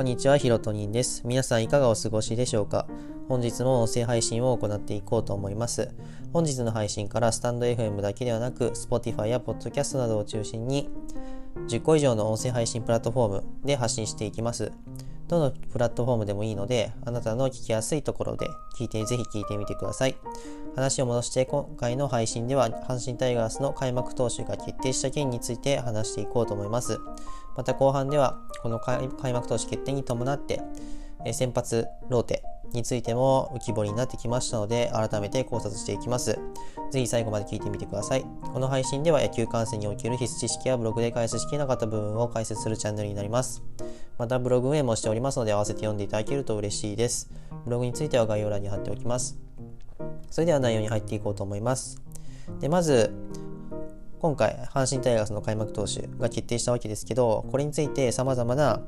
こんにちは、ひろとにんです。皆さんいかがお過ごしでしょうか？本日も音声配信を行っていこうと思います。本日の配信からスタンド FM だけではなく、Spotify や Podcast などを中心に10個以上の音声配信プラットフォームで発信していきます。どのプラットフォームでもいいので、あなたの聞きやすいところで聞いて、ぜひ聞いてみてください。話を戻して、今回の配信では、阪神タイガースの開幕投手が決定した件について話していこうと思います。また後半では、この開幕投手決定に伴って、先発ローテについても浮き彫りになってきましたので、改めて考察していきます。ぜひ最後まで聞いてみてください。この配信では野球観戦における必須知識やブログで解説しきれなかった部分を解説するチャンネルになります。またブログ運営もしておりますので、合わせて読んでいただけると嬉しいです。ブログについては概要欄に貼っておきます。それでは内容に入っていこうと思います。でまず、今回、阪神タイガースの開幕投手が決定したわけですけど、これについて様々な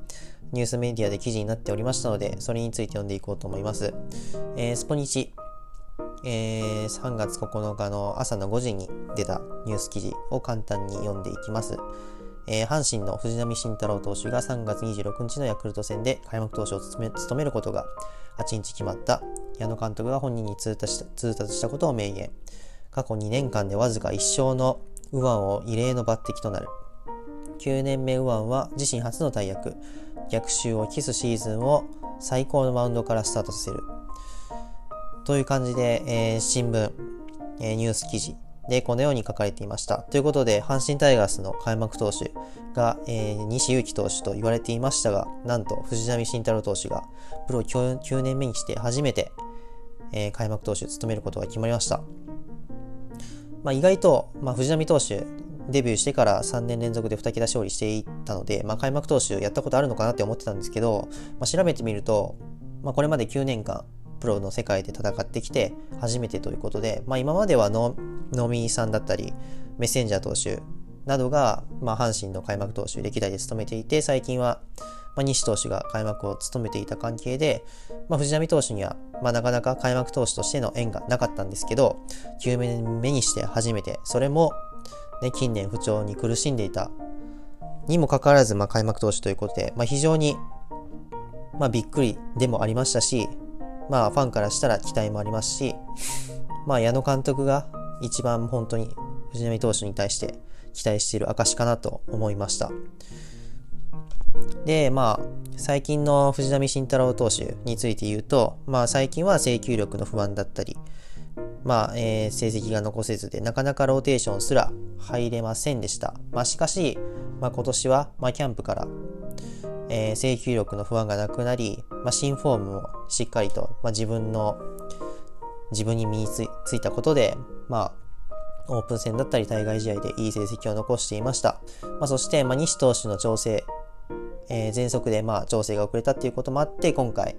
ニュースメディアで記事になっておりましたので、それについて読んでいこうと思います。えー、スポニチ、えー、3月9日の朝の5時に出たニュース記事を簡単に読んでいきます。えー、阪神の藤浪晋太郎投手が3月26日のヤクルト戦で開幕投手を務めることが8日決まった。矢野監督が本人に通達した通達したことを明言。過去2年間でわずか1勝の右腕を異例の抜擢となる。9年目右腕は自身初の大役。逆襲を期すシーズンを最高のマウンドからスタートさせるという感じで、えー、新聞、えー、ニュース記事で、このように書かれていました。ということで、阪神タイガースの開幕投手が、えー、西勇輝投手と言われていましたが、なんと藤浪晋太郎投手がプロ 9, 9年目にして初めて、えー、開幕投手を務めることが決まりました。まあ、意外と、まあ、藤浪投手、デビューしてから3年連続で2桁勝利していったので、まあ、開幕投手やったことあるのかなって思ってたんですけど、まあ、調べてみると、まあ、これまで9年間、プロの世界で戦ってきて初めてということで、まあ、今まではのノミーさんだったりメッセンジャー投手などが、まあ、阪神の開幕投手歴代で務めていて最近は、まあ、西投手が開幕を務めていた関係で、まあ、藤浪投手には、まあ、なかなか開幕投手としての縁がなかったんですけど9年目にして初めてそれも、ね、近年不調に苦しんでいたにもかかわらず、まあ、開幕投手ということで、まあ、非常に、まあ、びっくりでもありましたし、まあファンからしたら期待もありますし、まあ矢野監督が一番本当に藤浪投手に対して期待している証かなと思いました。で、まあ、最近の藤浪晋太郎投手について言うと、まあ最近は制球力の不安だったり、まあ、えー、成績が残せずで、なかなかローテーションすら入れませんでした。まあしかし、まあ今年は、まあキャンプからえー、制球力の不安がなくなり、まあ、新フォームもしっかりと、まあ、自分の自分に身についたことで、まあ、オープン戦だったり対外試合でいい成績を残していました。まあ、そして、まあ、西投手の調整、えー、全速でまあ調整が遅れたっていうこともあって、今回、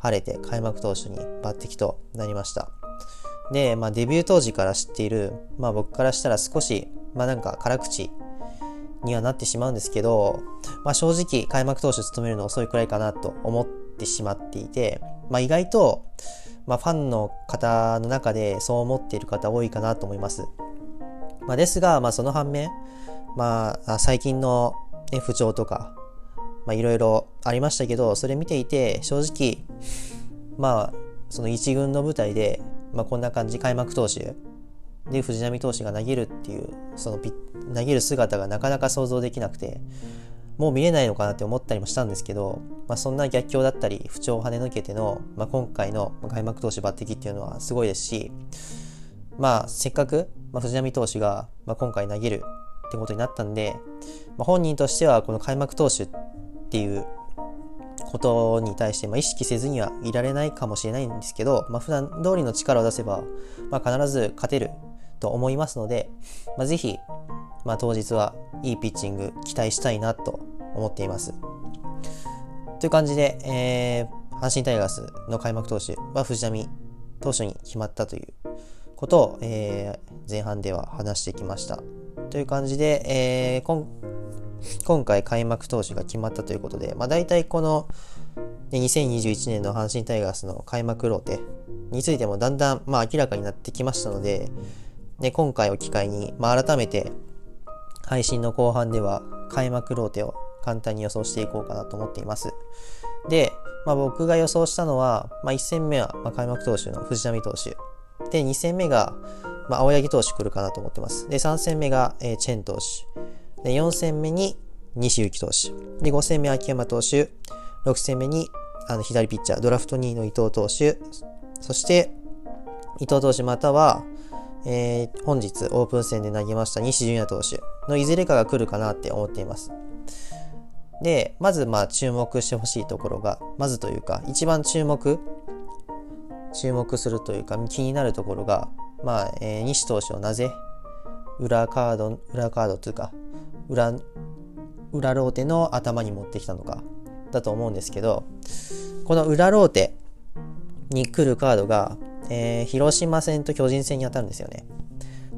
晴れて開幕投手に抜擢となりました。で、まあ、デビュー当時から知っている、まあ、僕からしたら少し、まあ、なんか辛口にはなってしまうんですけど、まあ、正直開幕投手を務めるの遅いくらいかなと思ってしまっていて、まあ、意外と、まあ、ファンの方の中でそう思っている方多いかなと思います。まあ、ですが、まあ、その反面、まあ、最近の、ね、不調とか、まあ、いろいろありましたけど、それ見ていて、正直、まあ、その一軍の舞台で、まあ、こんな感じ、開幕投手、で藤浪投手が投げるっていうその投げる姿がなかなか想像できなくてもう見れないのかなって思ったりもしたんですけど、まあ、そんな逆境だったり不調を跳ね抜けての、まあ、今回の開幕投手抜擢っていうのはすごいですしまあせっかく、まあ、藤浪投手が、まあ、今回投げるってことになったんで、まあ、本人としてはこの開幕投手っていうことに対してま意識せずにはいられないかもしれないんですけど、まあ、普段通りの力を出せば、まあ、必ず勝てると思いますので、まあ、ぜひ、まあ、当日はいいピッチング期待したいなと思っています。という感じで、えー、阪神タイガースの開幕投手は藤浪投手に決まったということを、えー、前半では話してきました。という感じで、えー、今今回開幕投手が決まったということで、まあ、大体この2021年の阪神タイガースの開幕ローテについてもだんだんまあ明らかになってきましたので、で、今回を機会に、まあ、改めて配信の後半では開幕ローテを簡単に予想していこうかなと思っています。で、まあ、僕が予想したのは、まあ、1戦目は、開幕投手の藤浪投手。で、2戦目が、まあ青柳投手来るかなと思ってます。で、3戦目が、えー、チェン投手。で、4戦目に西幸投手。で、5戦目秋山投手。6戦目にあの左ピッチャー、ドラフト2位の伊藤投手。そして、伊藤投手または、えー、本日オープン戦で投げました西純也投手のいずれかが来るかなって思っています。で、まずまあ注目してほしいところが、まずというか、一番注目、注目するというか、気になるところが、まあ、えー、西投手をなぜ裏カード、裏カードというか、裏、裏ローテの頭に持ってきたのか、だと思うんですけど、この裏ローテに来るカードが、えー、広島戦と巨人戦に当たるんですよね。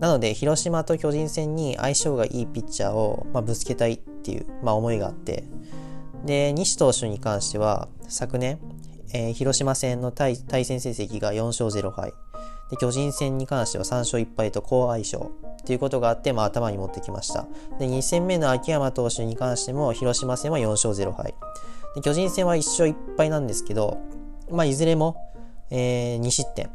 なので、広島と巨人戦に相性がいいピッチャーを、まあ、ぶつけたいっていう、まあ、思いがあって、で、西投手に関しては、昨年、えー、広島戦の対対戦成績が4勝0敗。で、巨人戦に関しては3勝1敗と好相性っていうことがあって、まあ、頭に持ってきました。で、2戦目の秋山投手に関しても、広島戦は4勝0敗。で巨人戦は1勝1敗なんですけど、まあ、いずれも、えー、2失点。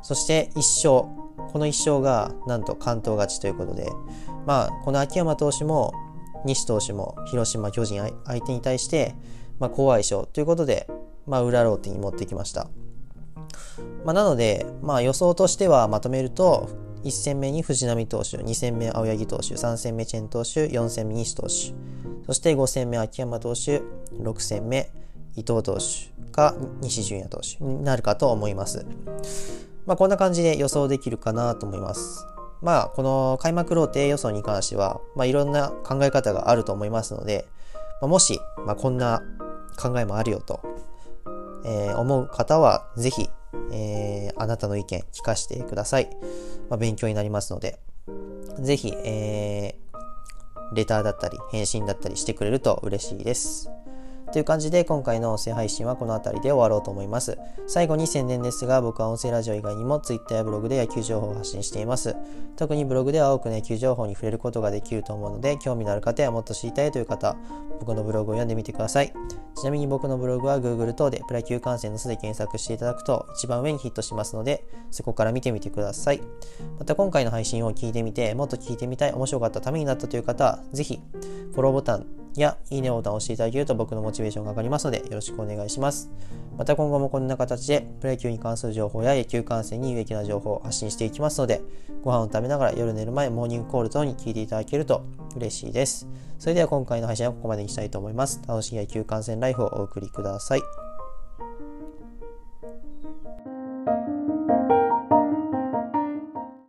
そして1勝。この1勝がなんと関東勝ちということで、まあ、この秋山投手も西投手も広島、巨人相手に対して、まあ、好相性ということで、まあ、裏ローテに持ってきました。まあ、なので、まあ、予想としてはまとめると、1戦目に藤浪投手、2戦目青柳投手、3戦目チェン投手、4戦目西投手、そして5戦目秋山投手、6戦目伊藤投手か西純也投手になるかと思います。まあこんな感じで予想できるかなと思います。まあこの開幕ローテ予想に関しては、まあいろんな考え方があると思いますので、まあ、もし、まあ、こんな考えもあるよと、えー、思う方はぜひ、えー、あなたの意見聞かせてください。まあ、勉強になりますので、ぜひ、えー、レターだったり返信だったりしてくれると嬉しいです。という感じで今回の音声配信はこの辺りで終わろうと思います。最後に宣伝ですが僕は音声ラジオ以外にも Twitter やブログで野球情報を発信しています。特にブログでは多くの野球情報に触れることができると思うので興味のある方やもっと知りたいという方、僕のブログを読んでみてください。ちなみに僕のブログは Google 等でプロ野球観戦の巣で検索していただくと一番上にヒットしますのでそこから見てみてください。また今回の配信を聞いてみてもっと聞いてみたい面白かったためになったという方はぜひフォローボタンやいいねボタンを押していただけると僕のモチベーションが上がりますのでよろしくお願いします。また今後もこんな形でプロ野球に関する情報や野球観戦に有益な情報を発信していきますのでご飯を食べながら夜寝る前モーニングコール等に聞いていただけると嬉しいです。それでは今回の配信はここまでにしたいと思います。楽しい野球観戦ライフをお送りください。